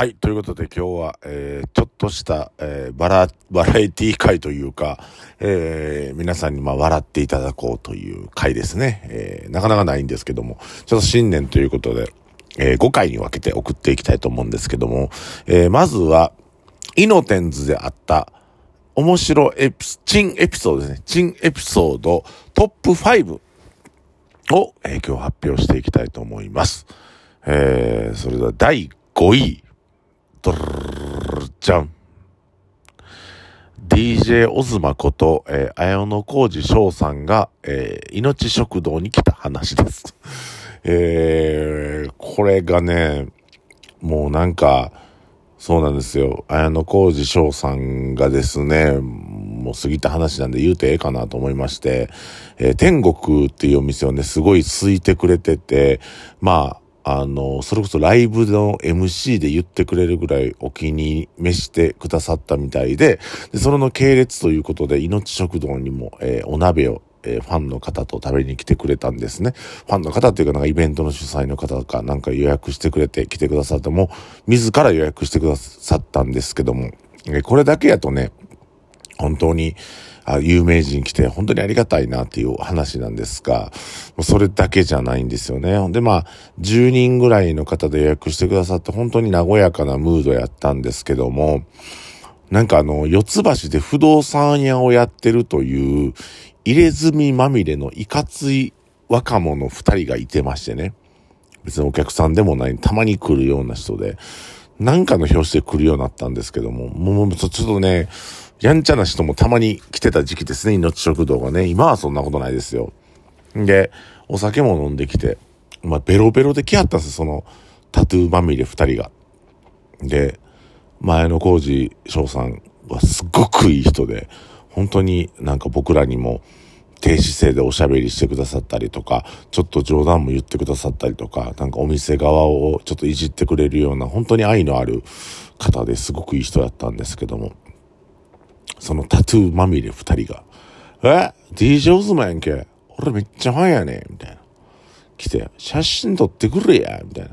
はい。ということで今日は、えー、ちょっとした、えー、バラ、バラエティ会というか、えー、皆さんにまあ笑っていただこうという回ですね。えー、なかなかないんですけども、ちょっと新年ということで、えー、5回に分けて送っていきたいと思うんですけども、えー、まずは、イノテンズであった、面白エピ、チンエピソードですね。チンエピソードトップ5を、えー、今日発表していきたいと思います。えー、それでは第5位。ドルルじゃん。DJ オズマこと、えー、綾野浩二翔さんが、えー、命食堂に来た話です。えー、これがね、もうなんか、そうなんですよ。綾野浩二翔さんがですね、もう過ぎた話なんで言うてええかなと思いまして、えー、天国っていうお店をね、すごい空いてくれてて、まああ、の、それこそライブの MC で言ってくれるぐらいお気に召してくださったみたいで、でそれの系列ということで、命食堂にも、えー、お鍋をえー、ファンの方と食べに来てくれたんですね。ファンの方っていうかなんかイベントの主催の方とかなんか予約してくれて来てくださっても、自ら予約してくださったんですけども、えー、これだけやとね、本当に、有名人来て本当にありがたいなっていう話なんですが、もうそれだけじゃないんですよね。でまあ、10人ぐらいの方で予約してくださって本当に和やかなムードやったんですけども、なんかあの、四つ橋で不動産屋をやってるという、入れ墨まみれのいかつい若者二人がいてましてね。別にお客さんでもない、たまに来るような人で、なんかの表紙で来るようになったんですけども、もうちょっとね、やんちゃな人もたまに来てた時期ですね、命食堂がね。今はそんなことないですよ。で、お酒も飲んできて、まあ、ベロベロで来はったんですよ、その、タトゥーまみれ二人が。で、前の工事翔さんはすっごくいい人で、本当になんか僕らにも低姿勢でおしゃべりしてくださったりとか、ちょっと冗談も言ってくださったりとか、なんかお店側をちょっといじってくれるような、本当に愛のある方ですごくいい人だったんですけども、トゥーまみれ二人が、え ?DJ オズマやんけ。俺めっちゃファンやねんみたいな。来て、写真撮ってくれやみたいな。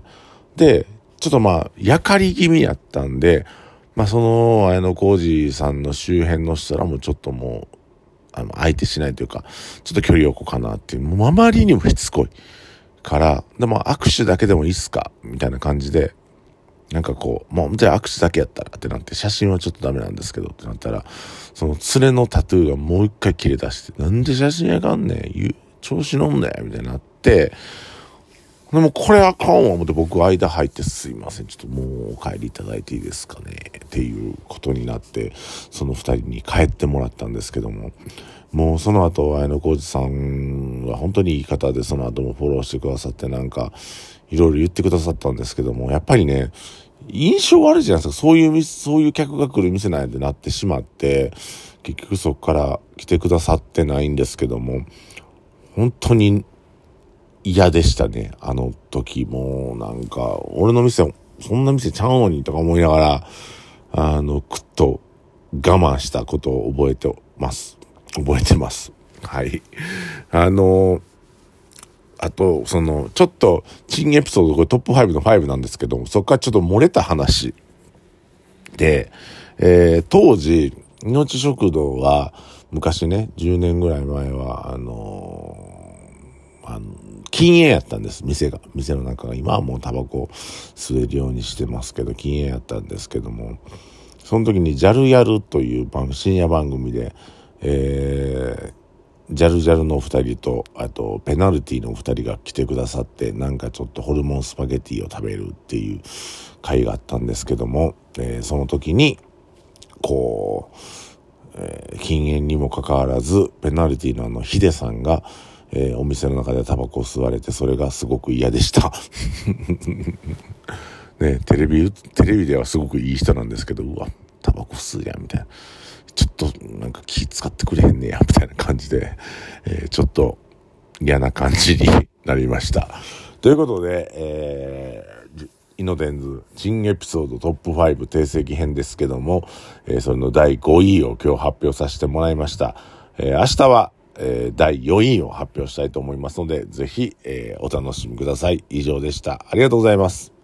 で、ちょっとまあ、やかり気味やったんで、まあその、綾野浩二さんの周辺の人らもちょっともう、あの、相手しないというか、ちょっと距離を置こうかなっていう、もうあまりにもしつこいから、でも握手だけでもいいっすか？みたいな感じで、なんかこう、もう、じゃあ握手だけやったらってなって、写真はちょっとダメなんですけどってなったら、その連れのタトゥーがもう一回切れ出して、なんで写真やかんねん調子乗んねみたいになって、でもこれあかんわ思って僕間入ってすいません。ちょっともうお帰りいただいていいですかねっていうことになって、その二人に帰ってもらったんですけども、もうその後、綾野浩二さんは本当にいい方で、その後もフォローしてくださってなんか、いろいろ言ってくださったんですけども、やっぱりね、印象悪いじゃないですか。そういう、そういう客が来る店なんてなってしまって、結局そこから来てくださってないんですけども、本当に嫌でしたね。あの時も、なんか、俺の店、そんな店ちゃうのにとか思いながら、あの、くっと我慢したことを覚えてます。覚えてます。はい。あの、あと、その、ちょっと、新エピソード、これトップ5の5なんですけども、そこからちょっと漏れた話で、えー、当時、命食堂は、昔ね、10年ぐらい前は、あのー、あの、禁煙やったんです、店が。店の中が。今はもうタバコ吸えるようにしてますけど、禁煙やったんですけども、その時に JAL やるという番深夜番組で、えー、ジャルジャルのお二人と、あと、ペナルティのお二人が来てくださって、なんかちょっとホルモンスパゲティを食べるっていう会があったんですけども、えー、その時に、こう、えー、禁煙にもかかわらず、ペナルティのあの、ヒデさんが、えー、お店の中でタバコを吸われて、それがすごく嫌でした。ね、テレビ、テレビではすごくいい人なんですけど、うわ、タバコ吸うやん、みたいな。ちょっとなんか気使ってくれへんねや、みたいな感じで、えー、ちょっと嫌な感じになりました。ということで、えー、イノデンズ新エピソードトップ5定石編ですけども、えー、それの第5位を今日発表させてもらいました。えー、明日は、えー、第4位を発表したいと思いますので、ぜひ、えー、お楽しみください。以上でした。ありがとうございます。